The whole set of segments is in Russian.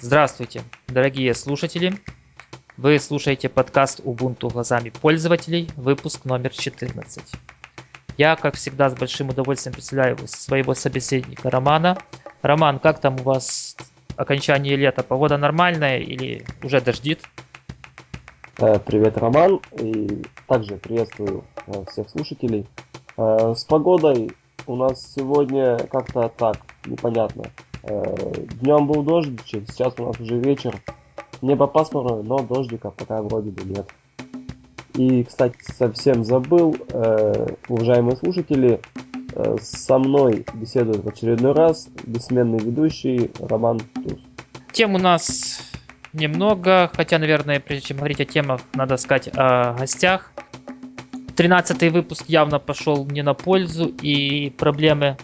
Здравствуйте, дорогие слушатели! Вы слушаете подкаст Ubuntu глазами пользователей, выпуск номер 14. Я, как всегда, с большим удовольствием представляю своего собеседника Романа. Роман, как там у вас окончание лета? Погода нормальная или уже дождит? Э, привет, Роман, и также приветствую э, всех слушателей. Э, с погодой у нас сегодня как-то так, непонятно. Днем был дождичек, сейчас у нас уже вечер. Небо пасмурное, но дождика пока вроде бы нет. И, кстати, совсем забыл, уважаемые слушатели, со мной беседует в очередной раз бессменный ведущий Роман Туз. Тем у нас немного, хотя, наверное, прежде чем говорить о темах, надо сказать о гостях. Тринадцатый выпуск явно пошел не на пользу, и проблемы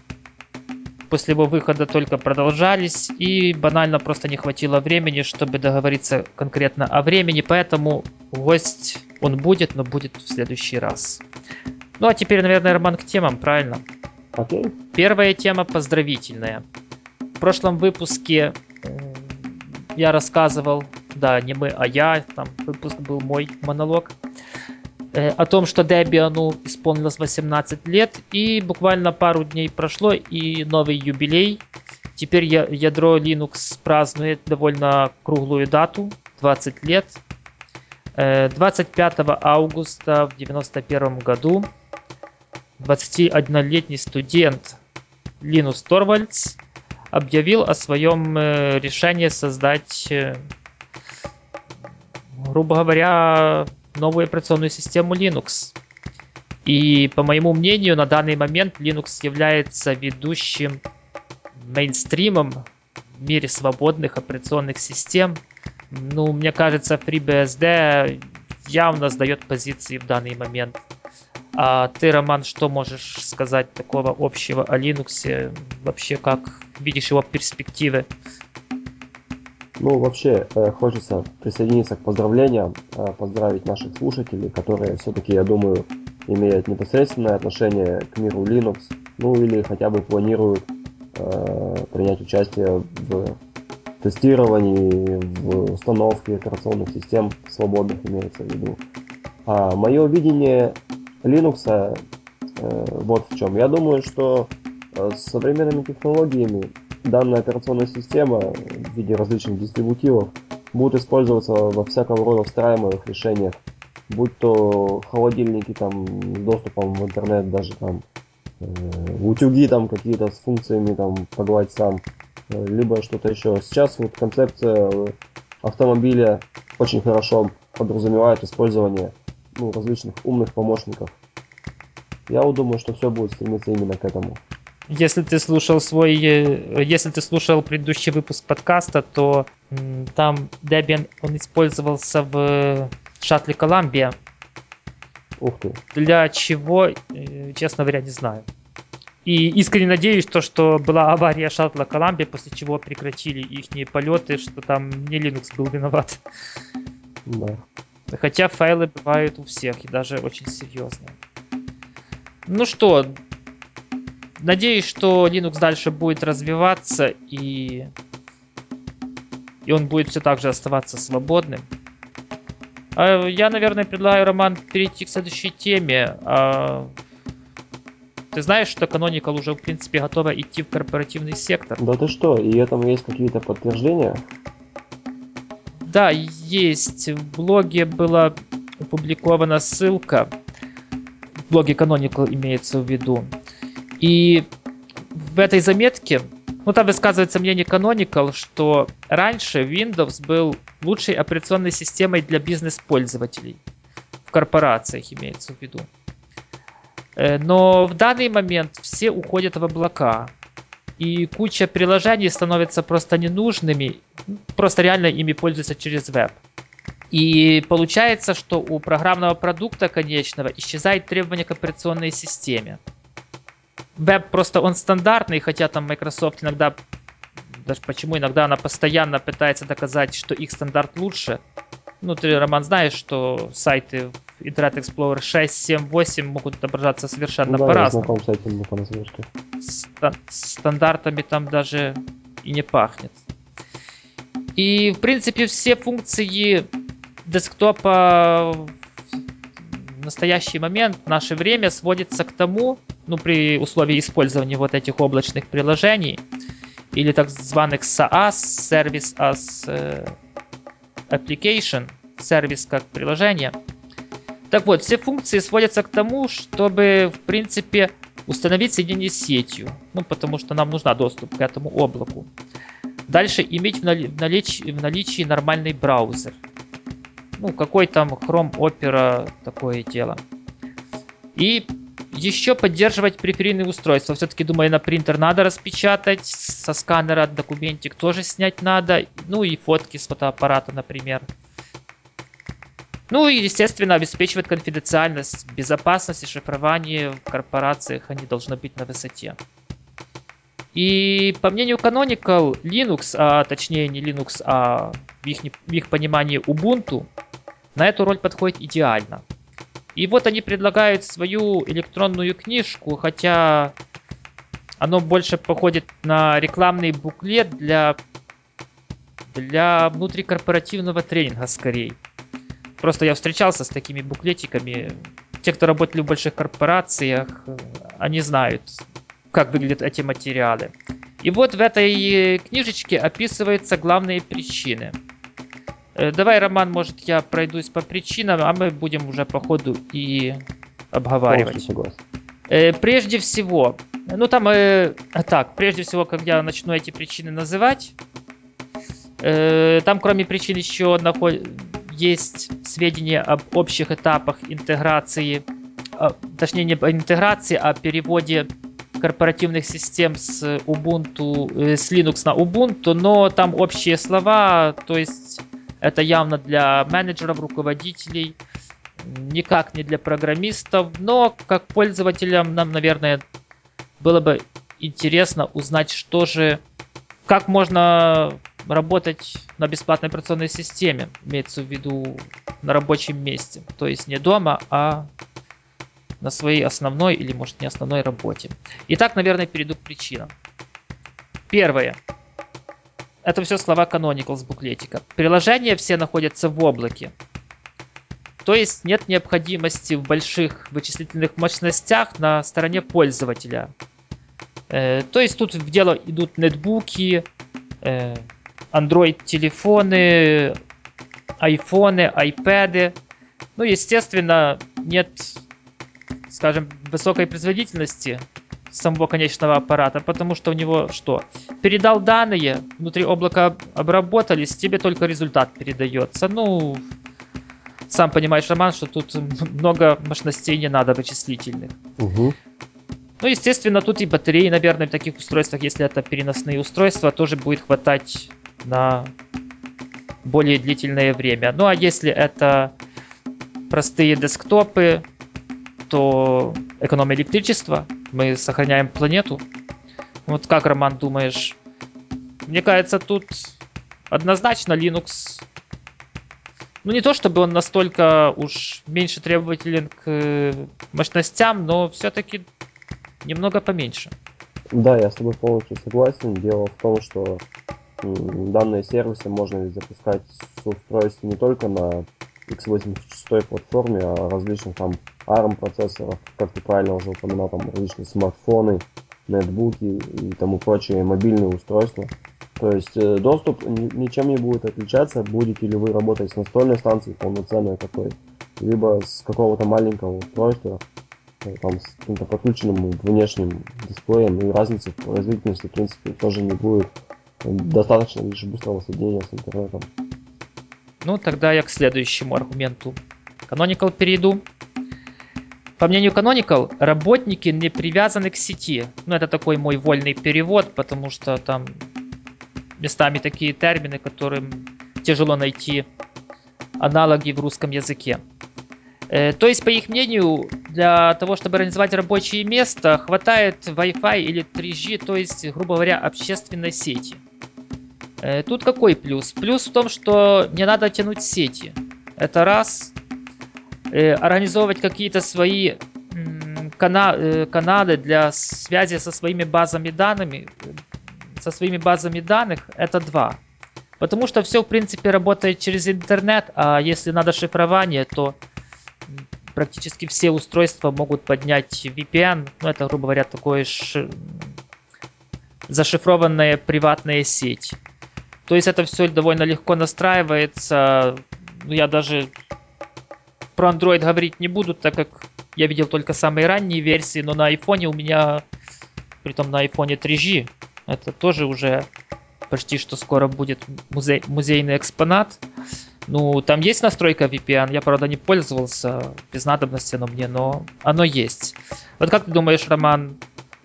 после его выхода только продолжались, и банально просто не хватило времени, чтобы договориться конкретно о времени, поэтому гость он будет, но будет в следующий раз. Ну а теперь, наверное, Роман к темам, правильно? Окей. Okay. Первая тема поздравительная. В прошлом выпуске я рассказывал, да, не мы, а я, там выпуск был мой монолог, о том, что Debian исполнилось 18 лет, и буквально пару дней прошло, и новый юбилей. Теперь ядро Linux празднует довольно круглую дату, 20 лет. 25 э, августа в 91 году 21-летний студент Линус Торвальдс объявил о своем э, решении создать, э, грубо говоря, новую операционную систему Linux. И по моему мнению, на данный момент Linux является ведущим мейнстримом в мире свободных операционных систем. Ну, мне кажется, FreeBSD явно сдает позиции в данный момент. А ты, Роман, что можешь сказать такого общего о Linux? Вообще, как видишь его перспективы? Ну, вообще, э, хочется присоединиться к поздравлениям, э, поздравить наших слушателей, которые все-таки, я думаю, имеют непосредственное отношение к миру Linux, ну или хотя бы планируют э, принять участие в тестировании, в установке операционных систем свободных имеется в виду. А мое видение Linux э, вот в чем. Я думаю, что э, с современными технологиями данная операционная система в виде различных дистрибутивов будет использоваться во всякого рода встраиваемых решениях, будь то холодильники там с доступом в интернет, даже там э, утюги там какие-то с функциями там погладь сам, э, либо что-то еще. Сейчас вот концепция автомобиля очень хорошо подразумевает использование ну, различных умных помощников. Я вот думаю, что все будет стремиться именно к этому. Если ты слушал свой, э, если ты слушал предыдущий выпуск подкаста, то там Debian он использовался в шаттле Columbia. Ух ты. Для чего, э, честно говоря, не знаю. И искренне надеюсь, то, что была авария шаттла Columbia, после чего прекратили их полеты, что там не Linux был виноват. Да. Хотя файлы бывают у всех, и даже очень серьезные. Ну что, надеюсь, что Linux дальше будет развиваться и, и он будет все так же оставаться свободным. А я, наверное, предлагаю, Роман, перейти к следующей теме. А... Ты знаешь, что Canonical уже, в принципе, готова идти в корпоративный сектор? Да ты что, и этому есть какие-то подтверждения? Да, есть. В блоге была опубликована ссылка. В блоге Canonical имеется в виду. И в этой заметке, ну там высказывается мнение Canonical, что раньше Windows был лучшей операционной системой для бизнес-пользователей. В корпорациях имеется в виду. Э, но в данный момент все уходят в облака и куча приложений становятся просто ненужными, просто реально ими пользуются через веб. И получается, что у программного продукта конечного исчезает требование к операционной системе. Веб просто он стандартный, хотя там Microsoft иногда, даже почему иногда она постоянно пытается доказать, что их стандарт лучше. Ну, ты, Роман, знаешь, что сайты Internet Explorer 6, 7, 8 могут отображаться совершенно ну, да, по-разному. С этим по Ста- стандартами там даже и не пахнет. И, в принципе, все функции десктопа в настоящий момент, в наше время, сводятся к тому, ну, при условии использования вот этих облачных приложений, или так званых SaaS, Service as э, Application, сервис как приложение. Так вот, все функции сводятся к тому, чтобы, в принципе, установить соединение с сетью. Ну, потому что нам нужна доступ к этому облаку. Дальше иметь в, нали в, наличии, в наличии нормальный браузер. Ну, какой там Chrome Opera, такое дело. И еще поддерживать периферийные устройства. Все-таки, думаю, на принтер надо распечатать, со сканера документик тоже снять надо. Ну и фотки с фотоаппарата, например. Ну и, естественно, обеспечивать конфиденциальность, безопасность и шифрование в корпорациях, они должны быть на высоте. И по мнению Canonical, Linux, а точнее не Linux, а в их, в их понимании Ubuntu, на эту роль подходит идеально. И вот они предлагают свою электронную книжку, хотя оно больше походит на рекламный буклет для, для внутрикорпоративного тренинга скорее. Просто я встречался с такими буклетиками. Те, кто работали в больших корпорациях, они знают, как выглядят эти материалы. И вот в этой книжечке описываются главные причины. Э, давай, Роман, может, я пройдусь по причинам, а мы будем уже по ходу и обговаривать. Э, прежде всего, ну там, э, так, прежде всего, когда я начну эти причины называть, э, там кроме причин еще наход есть сведения об общих этапах интеграции, а, точнее не интеграции, а переводе корпоративных систем с Ubuntu, э, с Linux на Ubuntu, но там общие слова, то есть это явно для менеджеров, руководителей, никак не для программистов, но как пользователям нам, наверное, было бы интересно узнать, что же, как можно работать на бесплатной операционной системе, имеется в виду на рабочем месте. То есть не дома, а на своей основной или, может, не основной работе. Итак, наверное, перейду к причинам. Первое. Это все слова Canonical с буклетика. Приложения все находятся в облаке. То есть нет необходимости в больших вычислительных мощностях на стороне пользователя. Э, то есть тут в дело идут нетбуки, э, Android-телефоны, айфоны, айпэды. Ну, естественно, нет, скажем, высокой производительности самого конечного аппарата, потому что у него что? Передал данные, внутри облака обработались, тебе только результат передается. Ну, сам понимаешь, Роман, что тут много мощностей не надо вычислительных. Угу. Ну, естественно, тут и батареи, наверное, в таких устройствах, если это переносные устройства, тоже будет хватать на более длительное время. Ну а если это простые десктопы, то экономия электричества, мы сохраняем планету. Вот как, Роман, думаешь? Мне кажется, тут однозначно Linux... Ну, не то чтобы он настолько уж меньше требователен к э, мощностям, но все-таки немного поменьше. Да, я с тобой полностью согласен. Дело в том, что данные сервисы можно запускать с устройств не только на x86 платформе, а различных там ARM процессоров, как ты правильно уже упоминал, там различные смартфоны, нетбуки и тому прочие мобильные устройства. То есть э, доступ ничем не будет отличаться, будете ли вы работать с настольной станцией полноценной такой, либо с какого-то маленького устройства, э, там с каким-то подключенным внешним дисплеем, и разницы в производительности, в принципе, тоже не будет достаточно лишь быстрого соединения с интернетом. Ну, тогда я к следующему аргументу. Canonical перейду. По мнению Canonical, работники не привязаны к сети. Ну, это такой мой вольный перевод, потому что там местами такие термины, которым тяжело найти аналоги в русском языке. Э, то есть, по их мнению, для того, чтобы организовать рабочее место, хватает Wi-Fi или 3G, то есть, грубо говоря, общественной сети. Э, тут какой плюс? Плюс в том, что не надо тянуть сети. Это раз. Э, организовывать какие-то свои кана э, каналы для связи со своими базами данными, со своими базами данных, это два. Потому что все, в принципе, работает через интернет, а если надо шифрование, то практически все устройства могут поднять VPN. Ну, это, грубо говоря, такое ш... зашифрованная приватная сеть. То есть это все довольно легко настраивается. Ну, я даже про Android говорить не буду, так как я видел только самые ранние версии, но на айфоне у меня, при том на айфоне 3G, это тоже уже почти что скоро будет музей, музейный экспонат. Ну, там есть настройка VPN, я, правда, не пользовался без надобности оно мне, но оно есть. Вот как ты думаешь, Роман,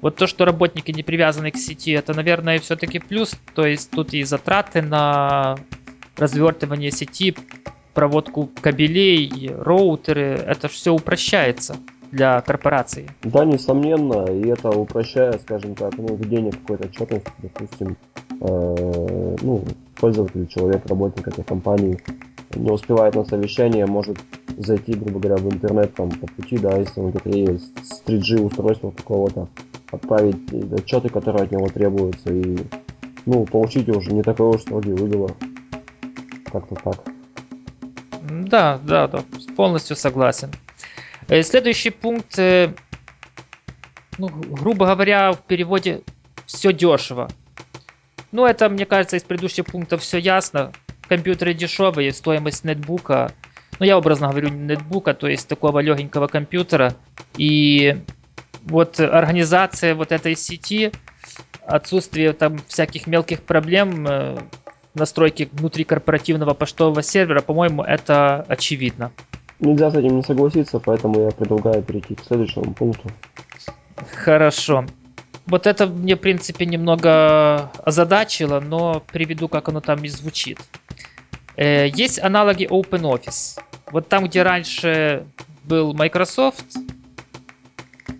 вот то, что работники не привязаны к сети, это, наверное, все-таки плюс, то есть тут и затраты на развертывание сети, проводку кабелей, роутеры, это все упрощается для корпорации. Да, несомненно, и это упрощает, скажем так, ну, ведение какой-то отчетности, допустим, э, ну, пользователь, человек, работник этой компании не успевает на совещание, может зайти, грубо говоря, в интернет там по пути, да, если он где-то с 3G устройства какого-то, отправить отчеты, которые от него требуются, и, ну, получить уже не такой уж строгий выговор. Как-то так. Да, да, да, полностью согласен. Э, следующий пункт, э, ну, грубо говоря, в переводе все дешево. Ну, это, мне кажется, из предыдущих пунктов все ясно. Компьютеры дешевые, стоимость нетбука, ну, я образно говорю, нетбука, то есть такого легенького компьютера. И вот организация вот этой сети, отсутствие там всяких мелких проблем, э, настройки внутри корпоративного поштового сервера, по-моему, это очевидно. Нельзя с этим не согласиться, поэтому я предлагаю перейти к следующему пункту. Хорошо. Вот это мне, в принципе, немного озадачило, но приведу, как оно там и звучит. Э, есть аналоги OpenOffice. Вот там, где раньше был Microsoft,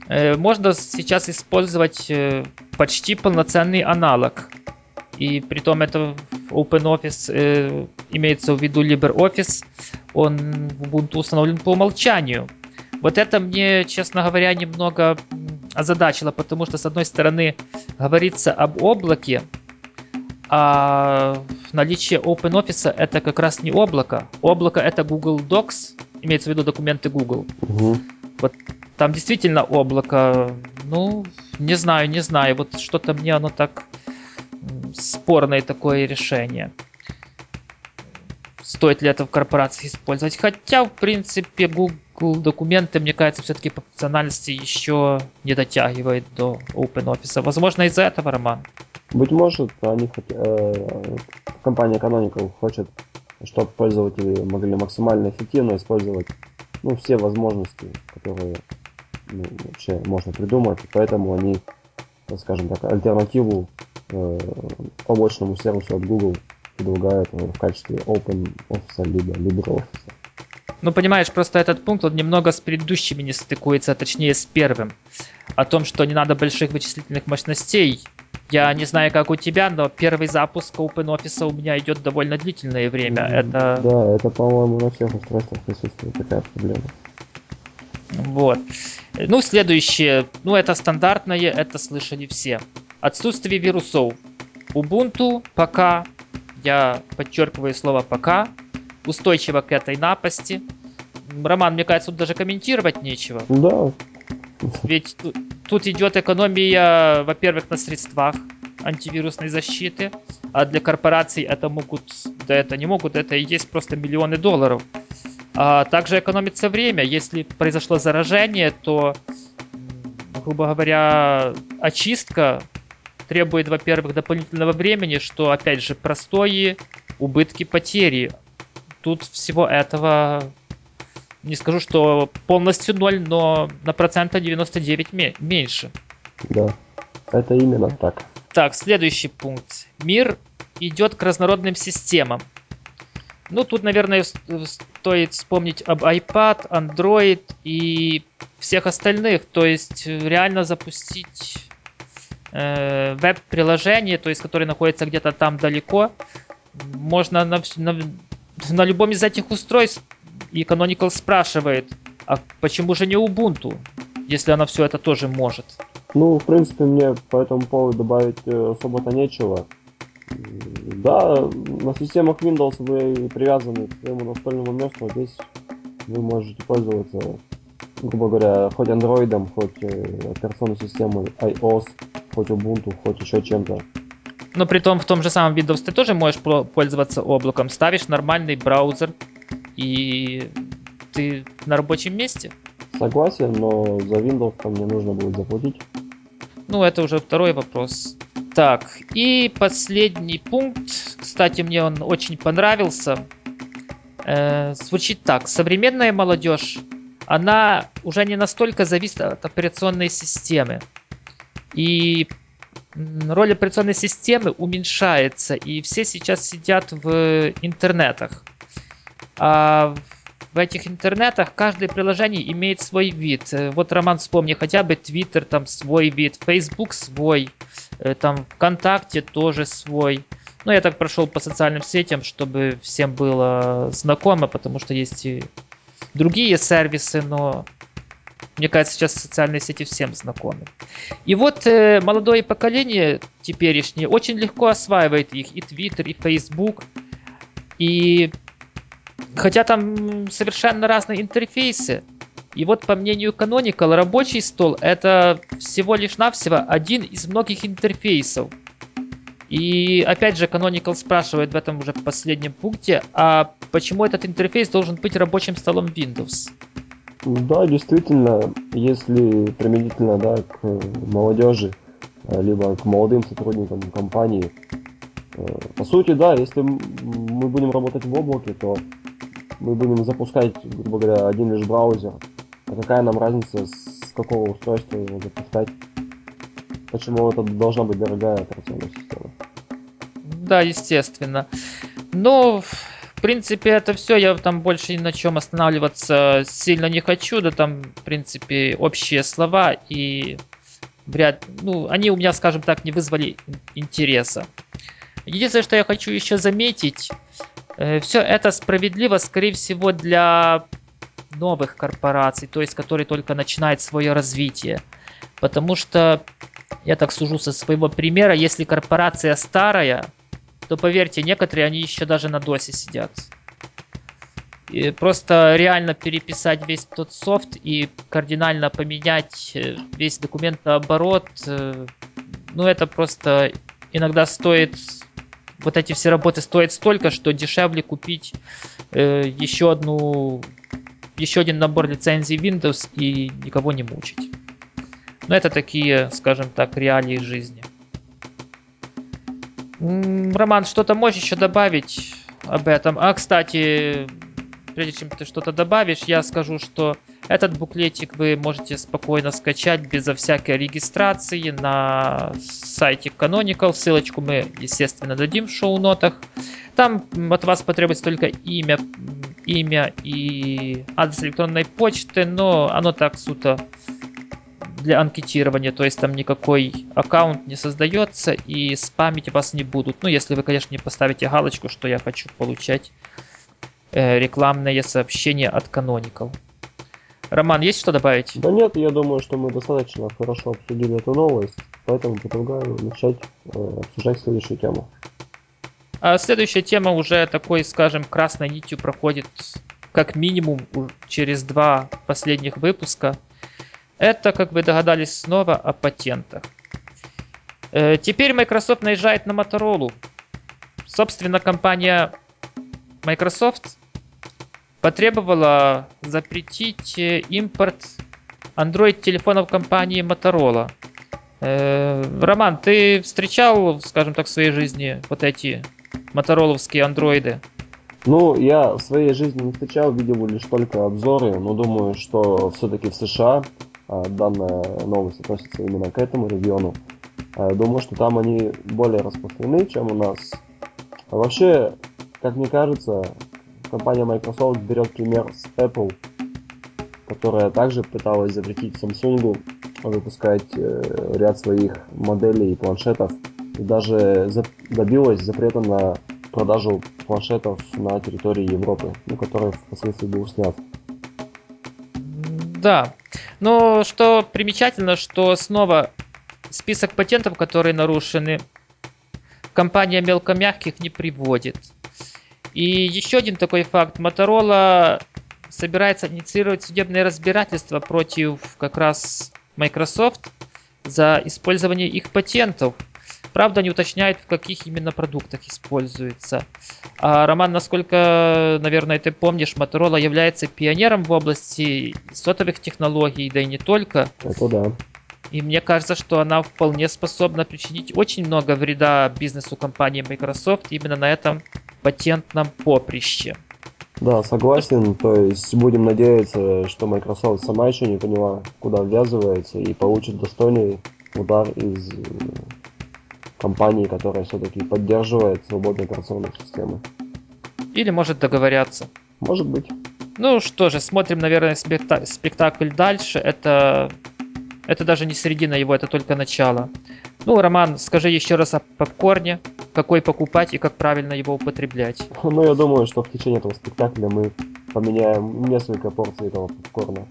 можно сейчас использовать э, почти полноценный аналог. И при том это OpenOffice э, имеется в виду LibreOffice, он в Ubuntu установлен по умолчанию. Вот это мне, честно говоря, немного озадачило, потому что, с одной стороны, говорится об облаке, а наличие OpenOffice это как раз не облако. Облако это Google Docs, имеется в виду документы Google. Угу. Вот там действительно облако. Ну, не знаю, не знаю. Вот что-то мне оно так спорное такое решение. Стоит ли это в корпорации использовать? Хотя, в принципе, Google документы, мне кажется, все-таки по функциональности еще не дотягивает до OpenOffice. Возможно, из-за этого, Роман. Быть может, они хот... э, компания Canonical хочет, чтобы пользователи могли максимально эффективно использовать ну, все возможности, которые вообще можно придумать, поэтому они, скажем так, альтернативу э, побочному сервису от Google предлагают в качестве OpenOffice либо LibreOffice. Ну, понимаешь, просто этот пункт, он немного с предыдущими не стыкуется, а точнее с первым. О том, что не надо больших вычислительных мощностей. Я не знаю, как у тебя, но первый запуск OpenOffice у меня идет довольно длительное время. Это... Да, это, по-моему, на всех устройствах присутствует такая проблема. Вот. Ну, следующее. Ну, это стандартное, это слышали все. Отсутствие вирусов. Ubuntu пока, я подчеркиваю слово пока, устойчиво к этой напасти. Роман, мне кажется, тут даже комментировать нечего. Да. Ведь тут, тут идет экономия, во-первых, на средствах антивирусной защиты, а для корпораций это могут, да это не могут, это и есть просто миллионы долларов. А также экономится время. Если произошло заражение, то, грубо говоря, очистка требует, во-первых, дополнительного времени, что, опять же, простое, убытки, потери. Тут всего этого, не скажу, что полностью ноль, но на процента 99 меньше. Да, это именно так. Так, следующий пункт. Мир идет к разнородным системам. Ну, тут, наверное, стоит вспомнить об iPad, Android и всех остальных. То есть реально запустить э, веб-приложение, то есть которое находится где-то там далеко, можно на, на, на любом из этих устройств. И Canonical спрашивает, а почему же не Ubuntu, если она все это тоже может? Ну, в принципе, мне по этому поводу добавить э, особо-то нечего. Да, на системах Windows вы привязаны к своему настольному месту, а здесь вы можете пользоваться, грубо говоря, хоть Android, хоть э, операционной системой iOS, хоть Ubuntu, хоть еще чем-то. Но при том в том же самом Windows ты тоже можешь пользоваться облаком. Ставишь нормальный браузер, и ты на рабочем месте. Согласен, но за Windows там мне нужно будет заплатить. Ну, это уже второй вопрос. Так, и последний пункт. Кстати, мне он очень понравился. Э, звучит так. Современная молодежь, она уже не настолько зависит от операционной системы. И роль операционной системы уменьшается, и все сейчас сидят в интернетах. А в этих интернетах каждое приложение имеет свой вид. Э, вот, Роман, вспомни, хотя бы Twitter там свой вид, Facebook свой, э, там ВКонтакте тоже свой. Ну, я так прошел по социальным сетям, чтобы всем было знакомо, потому что есть и другие сервисы, но мне кажется, сейчас социальные сети всем знакомы. И вот э, молодое поколение теперешнее очень легко осваивает их, и Twitter, и Facebook. И хотя там совершенно разные интерфейсы, и вот по мнению Canonical, рабочий стол это всего лишь навсего один из многих интерфейсов. И опять же, Canonical спрашивает в этом уже последнем пункте, а почему этот интерфейс должен быть рабочим столом Windows? Да, действительно, если применительно да, к молодежи, э, либо к молодым сотрудникам компании, э, по сути, да, если мы будем работать в облаке, то мы будем запускать, грубо говоря, один лишь браузер. А какая нам разница, с какого устройства его запускать? Почему это должна быть дорогая операционная система? Да, естественно. Но в принципе, это все. Я там больше ни на чем останавливаться сильно не хочу. Да там, в принципе, общие слова и вряд... Ну, они у меня, скажем так, не вызвали интереса. Единственное, что я хочу еще заметить, все это справедливо, скорее всего, для новых корпораций, то есть которые только начинают свое развитие. Потому что, я так сужу со своего примера, если корпорация старая, то поверьте, некоторые они еще даже на досе сидят. И просто реально переписать весь тот софт и кардинально поменять э, весь документооборот, э, ну это просто иногда стоит, вот эти все работы стоят столько, что дешевле купить э, еще одну, еще один набор лицензий Windows и никого не мучить. Но это такие, скажем так, реалии жизни. Роман, что-то можешь еще добавить об этом? А, кстати, прежде чем ты что-то добавишь, я скажу, что этот буклетик вы можете спокойно скачать безо всякой регистрации на сайте Canonical. Ссылочку мы, естественно, дадим в шоу-нотах. Там от вас потребуется только имя, имя и адрес электронной почты, но оно так суто для анкетирования, то есть там никакой аккаунт не создается и спамить вас не будут. Ну, если вы, конечно, не поставите галочку, что я хочу получать э, рекламные сообщения от Canonical. Роман, есть что добавить? Да нет, я думаю, что мы достаточно хорошо обсудили эту новость, поэтому предлагаю начать э, обсуждать следующую тему. А следующая тема уже такой, скажем, красной нитью проходит как минимум через два последних выпуска. Это, как вы догадались, снова о патентах. Э, теперь Microsoft наезжает на Motorola. Собственно, компания Microsoft потребовала запретить э, импорт Android-телефонов компании Motorola. Э, Роман, ты встречал, скажем так, в своей жизни вот эти мотороловские андроиды? Ну, я в своей жизни не встречал, видел лишь только обзоры, но думаю, что все-таки в США а, данная новость относится именно к этому региону. А, думаю, что там они более распространены, чем у нас. Вообще, как мне кажется, компания Microsoft берет пример с Apple, которая также пыталась запретить Samsung выпускать э, ряд своих моделей и планшетов и даже добилась запрета на продажу планшетов на территории Европы, ну, который впоследствии был снят. Да, но что примечательно, что снова список патентов, которые нарушены, компания мелкомягких не приводит. И еще один такой факт. Motorola собирается инициировать судебное разбирательство против как раз Microsoft за использование их патентов. Правда, не уточняет, в каких именно продуктах используется. А, Роман, насколько, наверное, ты помнишь, Motorola является пионером в области сотовых технологий, да и не только. Это да. И мне кажется, что она вполне способна причинить очень много вреда бизнесу компании Microsoft именно на этом патентном поприще. Да, согласен. То есть будем надеяться, что Microsoft сама еще не поняла, куда ввязывается и получит достойный удар из э, компании, которая все-таки поддерживает свободные операционные системы. Или может договорятся. Может быть. Ну что же, смотрим, наверное, спекта- спектакль дальше. Это, это даже не середина его, это только начало. Ну, Роман, скажи еще раз о попкорне, какой покупать и как правильно его употреблять. Ну, я думаю, что в течение этого спектакля мы поменяем несколько порций этого попкорна.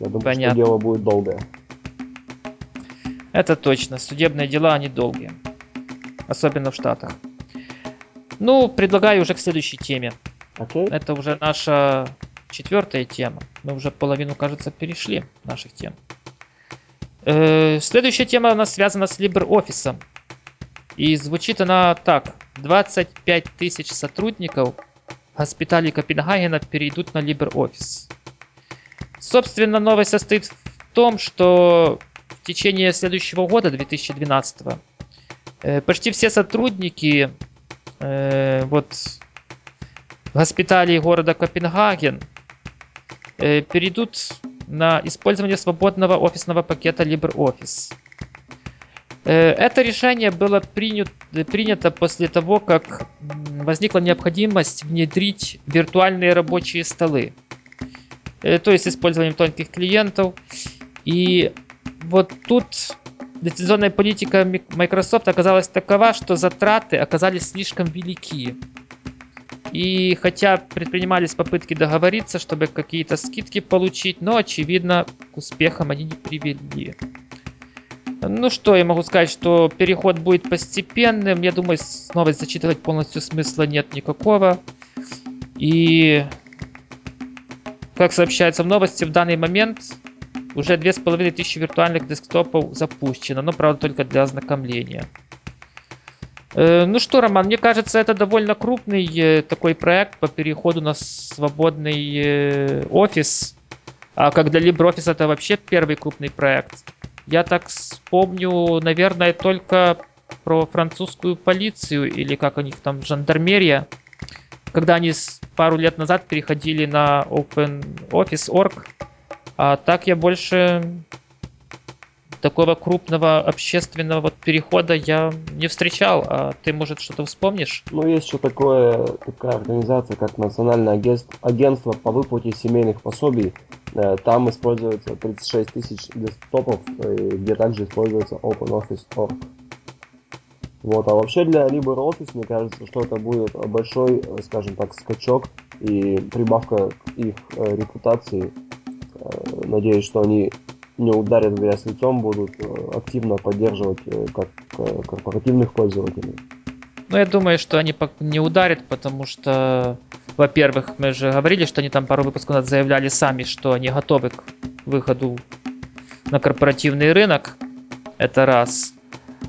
Я думаю, Понятно. что дело будет долгое. Это точно, судебные дела, они долгие. Особенно в Штатах. Ну, предлагаю уже к следующей теме. Окей? Это уже наша четвертая тема. Мы уже половину, кажется, перешли наших тем. Э, следующая тема у нас связана с LibreOffice. И звучит она так. 25 тысяч сотрудников госпиталей Копенгагена перейдут на LibreOffice. Собственно, новость состоит в том, что в течение следующего года, 2012, э, почти все сотрудники э, вот госпиталей города Копенгаген э, перейдут на использование свободного офисного пакета LibreOffice. Э, Это решение было принято, принято после того, как возникла необходимость внедрить виртуальные рабочие столы. Э, То есть использованием тонких клиентов. И вот тут лицензионная политика Microsoft оказалась такова, что затраты оказались слишком велики. И хотя предпринимались попытки договориться, чтобы какие-то скидки получить, но, очевидно, к успехам они не привели. Ну что, я могу сказать, что переход будет постепенным. Я думаю, с- новость зачитывать полностью смысла нет никакого. И, как сообщается в новости, в данный момент уже 2500 виртуальных десктопов запущено, но, правда, только для ознакомления. Э, Ну что, Роман, мне кажется, это довольно крупный э, такой проект по переходу на свободный э, офис. А как для LibreOffice это вообще первый крупный проект. Я так вспомню, наверное, только про французскую полицию или как у них там жандармерия, когда они пару лет назад переходили на OpenOffice.org. А так я больше такого крупного общественного вот перехода я не встречал. А ты, может, что-то вспомнишь? Ну, есть еще такое, такая организация, как Национальное агентство, агентство по выплате семейных пособий. Э, Там используется 36 тысяч десктопов, где также используется OpenOffice.org. Вот, а вообще для LibreOffice, мне кажется, что это будет большой, э, скажем так, скачок и прибавка к их э, репутации. Надеюсь, что они не ударят в грязь лицом, будут активно поддерживать как корпоративных пользователей. Ну, я думаю, что они не ударят, потому что, во-первых, мы же говорили, что они там пару выпусков назад заявляли сами, что они готовы к выходу на корпоративный рынок. Это раз.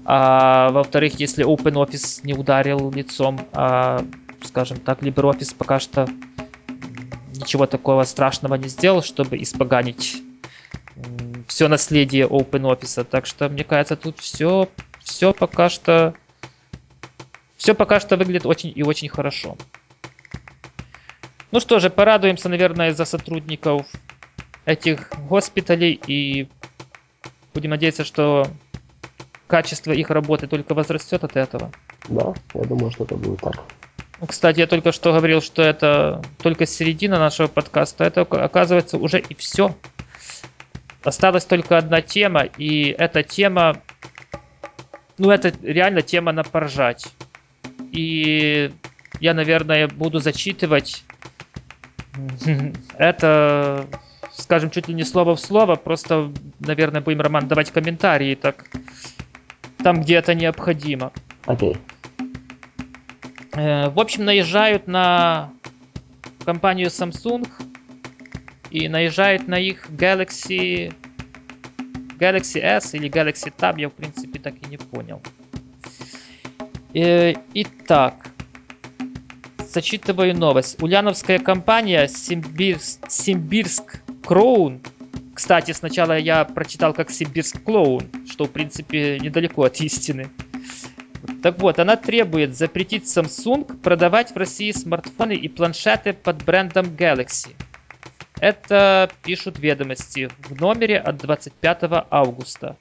А во-вторых, если OpenOffice не ударил лицом, а, скажем так, LibreOffice пока что ничего такого страшного не сделал, чтобы испоганить все наследие OpenOffice. Так что, мне кажется, тут все, все пока что все пока что выглядит очень и очень хорошо. Ну что же, порадуемся, наверное, за сотрудников этих госпиталей и будем надеяться, что качество их работы только возрастет от этого. Да, я думаю, что это будет так. Ну, Кстати, я только что говорил, что это только середина нашего подкаста. Это, оказывается, уже и все. Осталась только одна тема, и эта тема... Ну, это реально тема на поржать. И я, наверное, буду зачитывать это, скажем, чуть ли не слово в слово. Просто, наверное, будем, Роман, давать комментарии так, там, где это необходимо. Окей. Э, В общем, наезжают на компанию Samsung и наезжают на их Galaxy Galaxy S или Galaxy Tab, я в принципе так и не понял. Э, Итак, зачитываю новость. Ульяновская компания Симбирск, Симбирск Кроун. Кстати, сначала я прочитал как Симбирск Клоун, что в принципе недалеко от истины. Так вот, она требует запретить Samsung продавать в России смартфоны и планшеты под брендом Galaxy. Это пишут ведомости в номере от 25 августа.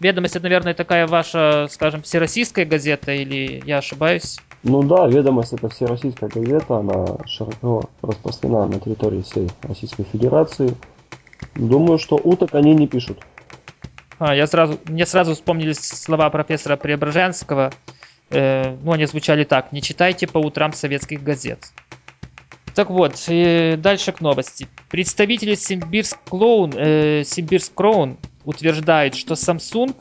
Ведомости, наверное, такая ваша, скажем, всероссийская газета, или я ошибаюсь? Ну да, «Ведомость» это всероссийская газета, она широко распространена на территории всей Российской Федерации. Думаю, что уток они не пишут. А, я сразу, мне сразу вспомнились слова профессора Преображенского. Э, ну, они звучали так. Не читайте по утрам советских газет. Так вот, э, дальше к новости. Представители Симбирск Клоун, э, Симбирск Кроун утверждают, что Samsung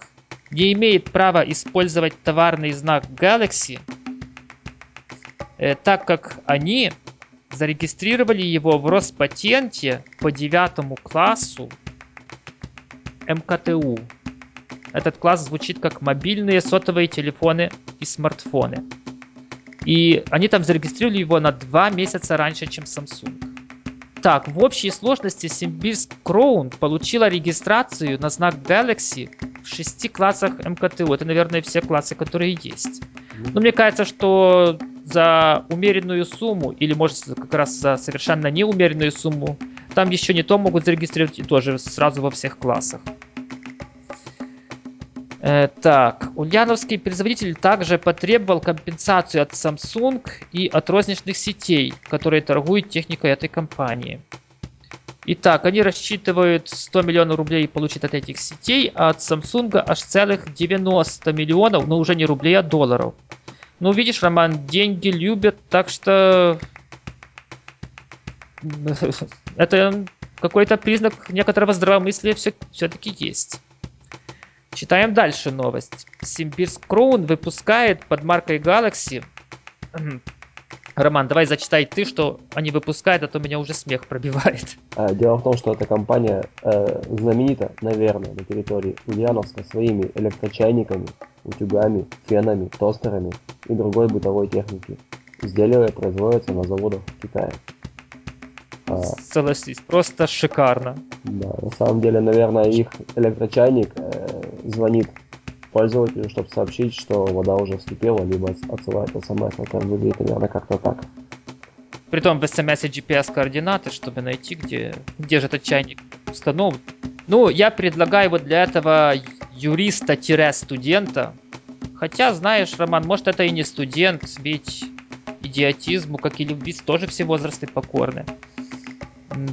не имеет права использовать товарный знак Galaxy, э, так как они зарегистрировали его в Роспатенте по девятому классу МКТУ. Этот класс звучит как мобильные сотовые телефоны и смартфоны. И они там зарегистрировали его на два месяца раньше, чем Samsung. Так, в общей сложности Симбирск Кроун получила регистрацию на знак Galaxy в шести классах МКТУ. Это, наверное, все классы, которые есть. Но мне кажется, что за умеренную сумму, или может как раз за совершенно неумеренную сумму, там еще не то могут зарегистрировать и тоже сразу во всех классах. Э, так, ульяновский производитель также потребовал компенсацию от Samsung и от розничных сетей, которые торгуют техникой этой компании. Итак, они рассчитывают 100 миллионов рублей получить от этих сетей, а от Samsung аж целых 90 миллионов, но уже не рублей, а долларов. Ну, видишь, Роман, деньги любят, так что... Это какой-то признак некоторого здравомыслия все, все-таки есть. Читаем дальше новость. Симбирск Кроун выпускает под маркой Galaxy... Роман, давай зачитай ты, что они выпускают, а то меня уже смех пробивает. А, Дело в том, что эта компания э, знаменита, наверное, на территории Ульяновска своими электрочайниками, утюгами, фенами, тостерами и другой бытовой техники. Изделия производятся на заводах в Китае. А, Согласись, просто шикарно. да, на самом деле, наверное, их электрочайник э, звонит пользователю, чтобы сообщить, что вода уже вскипела, либо отс- отсылает смс. Это выглядит примерно как-то так. Притом в смс GPS координаты, чтобы найти, где, где же этот чайник установлен. Ну, я предлагаю вот для этого юриста-студента. Хотя, знаешь, Роман, может это и не студент, ведь идиотизму, как и любви, тоже все возрасты покорны.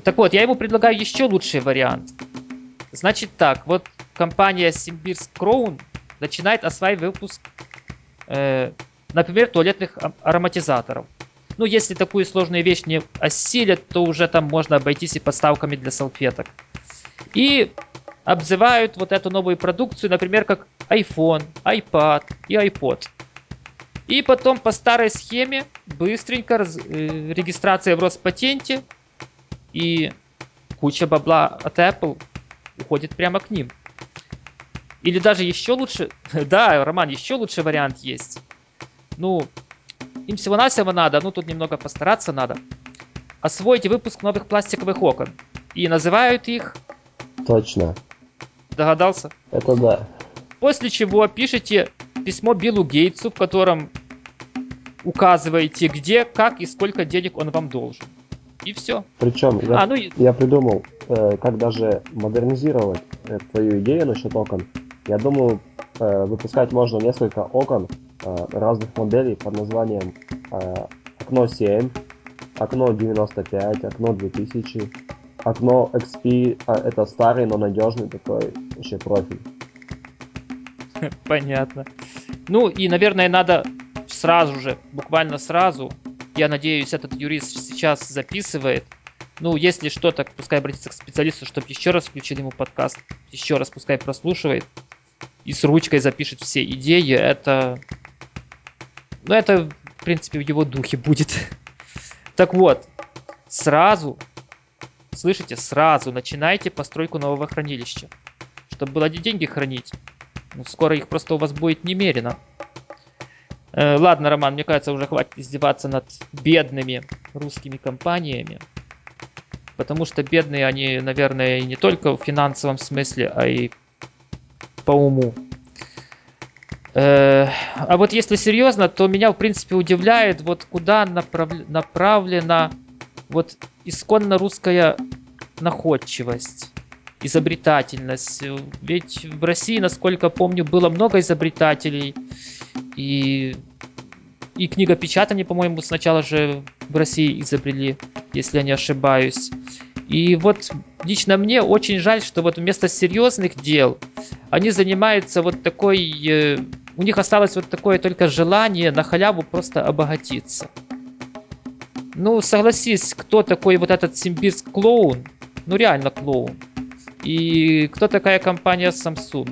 Так вот, я ему предлагаю еще лучший вариант. Значит так, вот компания Симбирск Кроун начинает осваивать выпуск, э, например, туалетных а- ароматизаторов. Ну, если такую сложную вещь не осилят, то уже там можно обойтись и подставками для салфеток. И обзывают вот эту новую продукцию, например, как iPhone, iPad и iPod. И потом по старой схеме быстренько раз- э, регистрация в Роспатенте и куча бабла от Apple уходит прямо к ним. Или даже еще лучше, да, Роман, еще лучший вариант есть. Ну, им всего-навсего надо, ну тут немного постараться надо, освоить выпуск новых пластиковых окон. И называют их, Точно. догадался? Это да. После чего пишите письмо Биллу Гейтсу, в котором указываете, где, как и сколько денег он вам должен. И все. Причем я, А, ну я придумал, э, как даже модернизировать э, твою идею насчет окон. Я думаю, э, выпускать можно несколько окон э, разных моделей под названием э, окно 7, окно 95, окно 2000, окно XP, а, это старый, но надежный такой вообще профиль. понятно. Ну и, наверное, надо сразу же, буквально сразу, я надеюсь, этот юрист сейчас записывает. Ну, если что-то, пускай обратится к специалисту, чтобы еще раз включили ему подкаст, еще раз пускай прослушивает и с ручкой запишет все идеи. Это Ну, это, в принципе, в его духе будет. Так вот, сразу, слышите, сразу начинайте постройку нового хранилища. Чтобы было деньги хранить. Ну, скоро их просто у вас будет немерено. Э, ладно, Роман, мне кажется, уже хватит издеваться над бедными русскими компаниями. Потому что бедные они, наверное, не только в финансовом смысле, а и по уму. Э, а вот если серьезно, то меня, в принципе, удивляет, вот куда направ... направлена вот исконно русская находчивость, изобретательность. Ведь в России, насколько помню, было много изобретателей, и, и книгопечатание, по-моему, сначала же в России изобрели, если я не ошибаюсь. И вот лично мне очень жаль, что вот вместо серьезных дел они занимаются вот такой... Э, у них осталось вот такое только желание на халяву просто обогатиться. Ну, согласись, кто такой вот этот симбирск клоун? Ну, реально клоун. И кто такая компания Samsung?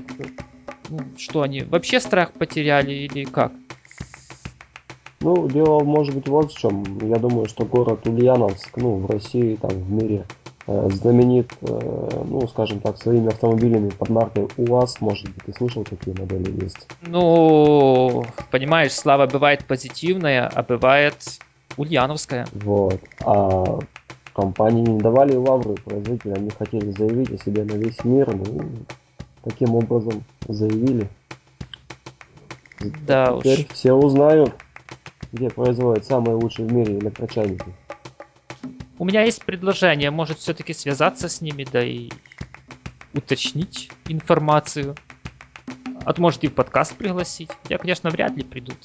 Ну, что они, вообще страх потеряли или как? Ну, дело может быть вот в чем. Я думаю, что город Ульяновск, ну, в России, там, в мире, знаменит, э, ну, скажем так, своими автомобилями под маркой УАЗ, может быть, ты слышал, какие модели есть? Ну, понимаешь, слава бывает позитивная, а бывает ульяновская. Вот. А компании не давали лавры производителям, они хотели заявить о себе на весь мир, ну, таким образом заявили. Да Теперь уж. все узнают, где производят самые лучшие в мире электрочайники. У меня есть предложение, может все-таки связаться с ними, да и уточнить информацию. А то может и в подкаст пригласить. Хотя, конечно, вряд ли придут.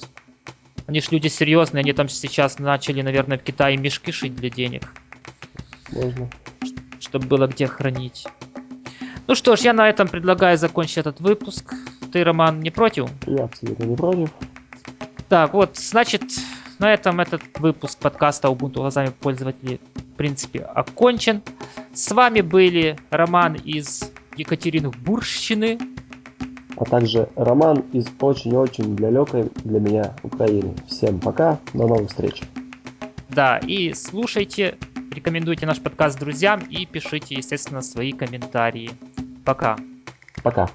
Они ж люди серьезные, они там сейчас начали, наверное, в Китае мешки шить для денег. Можно. Чтобы было где хранить. Ну что ж, я на этом предлагаю закончить этот выпуск. Ты, Роман, не против? Я абсолютно не против. Так, вот, значит, на этом этот выпуск подкаста Ubuntu глазами пользователей принципе окончен. С вами были Роман из Екатеринбургщины. А также Роман из очень-очень далекой для меня Украины. Всем пока, до новых встреч. Да, и слушайте, рекомендуйте наш подкаст друзьям и пишите, естественно, свои комментарии. Пока. Пока.